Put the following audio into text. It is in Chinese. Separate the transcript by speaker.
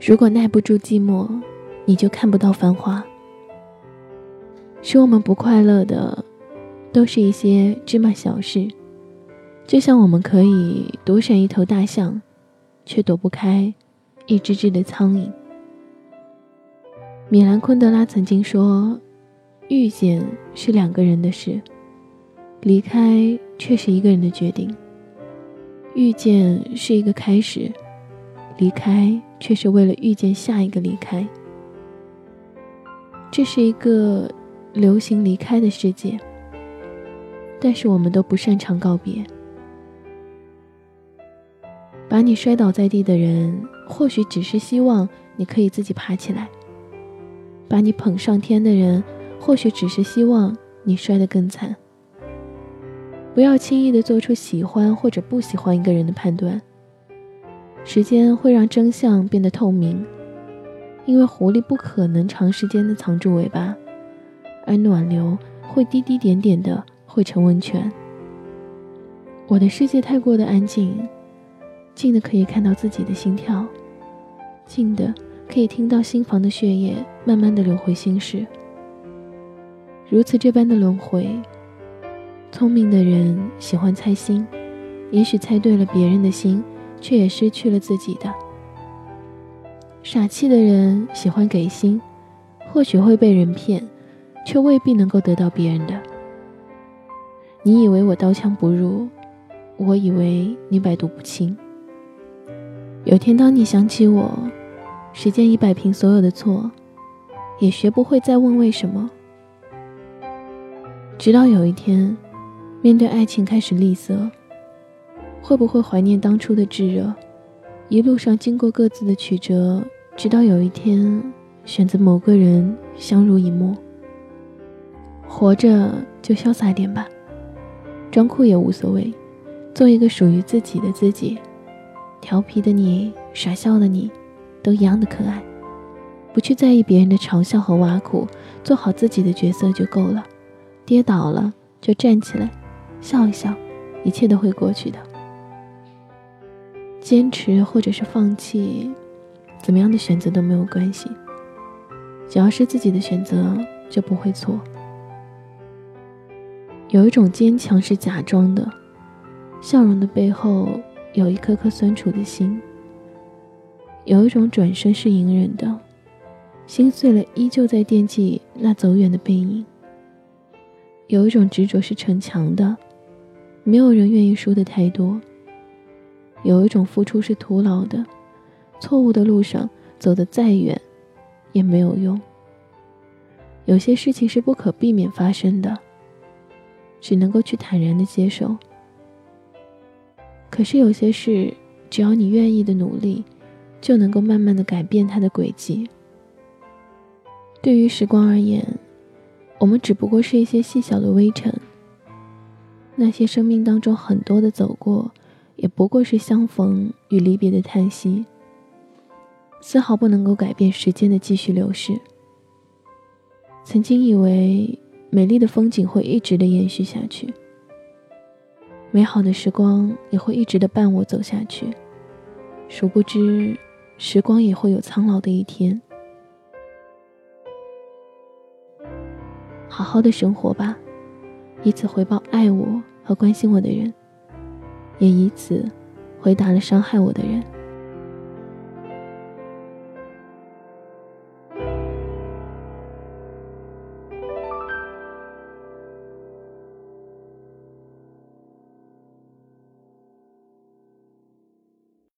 Speaker 1: 如果耐不住寂寞，你就看不到繁华。使我们不快乐的，都是一些芝麻小事。就像我们可以躲闪一头大象，却躲不开一只只的苍蝇。米兰昆德拉曾经说：“遇见是两个人的事，离开却是一个人的决定。遇见是一个开始，离开却是为了遇见下一个离开。这是一个流行离开的世界，但是我们都不擅长告别。把你摔倒在地的人，或许只是希望你可以自己爬起来。”把你捧上天的人，或许只是希望你摔得更惨。不要轻易的做出喜欢或者不喜欢一个人的判断。时间会让真相变得透明，因为狐狸不可能长时间的藏住尾巴，而暖流会滴滴点点的汇成温泉。我的世界太过的安静，静的可以看到自己的心跳，静的。可以听到心房的血液慢慢的流回心室，如此这般的轮回。聪明的人喜欢猜心，也许猜对了别人的心，却也失去了自己的。傻气的人喜欢给心，或许会被人骗，却未必能够得到别人的。你以为我刀枪不入，我以为你百毒不侵。有天当你想起我。时间已摆平所有的错，也学不会再问为什么。直到有一天，面对爱情开始吝啬，会不会怀念当初的炙热？一路上经过各自的曲折，直到有一天选择某个人相濡以沫。活着就潇洒点吧，装酷也无所谓，做一个属于自己的自己。调皮的你，傻笑的你。都一样的可爱，不去在意别人的嘲笑和挖苦，做好自己的角色就够了。跌倒了就站起来，笑一笑，一切都会过去的。坚持或者是放弃，怎么样的选择都没有关系，只要是自己的选择就不会错。有一种坚强是假装的，笑容的背后有一颗颗酸楚的心。有一种转身是隐忍的，心碎了依旧在惦记那走远的背影。有一种执着是逞强的，没有人愿意输的太多。有一种付出是徒劳的，错误的路上走得再远，也没有用。有些事情是不可避免发生的，只能够去坦然的接受。可是有些事，只要你愿意的努力。就能够慢慢的改变它的轨迹。对于时光而言，我们只不过是一些细小的微尘。那些生命当中很多的走过，也不过是相逢与离别的叹息，丝毫不能够改变时间的继续流逝。曾经以为美丽的风景会一直的延续下去，美好的时光也会一直的伴我走下去，殊不知。时光也会有苍老的一天，好好的生活吧，以此回报爱我和关心我的人，也以此回答了伤害我的人。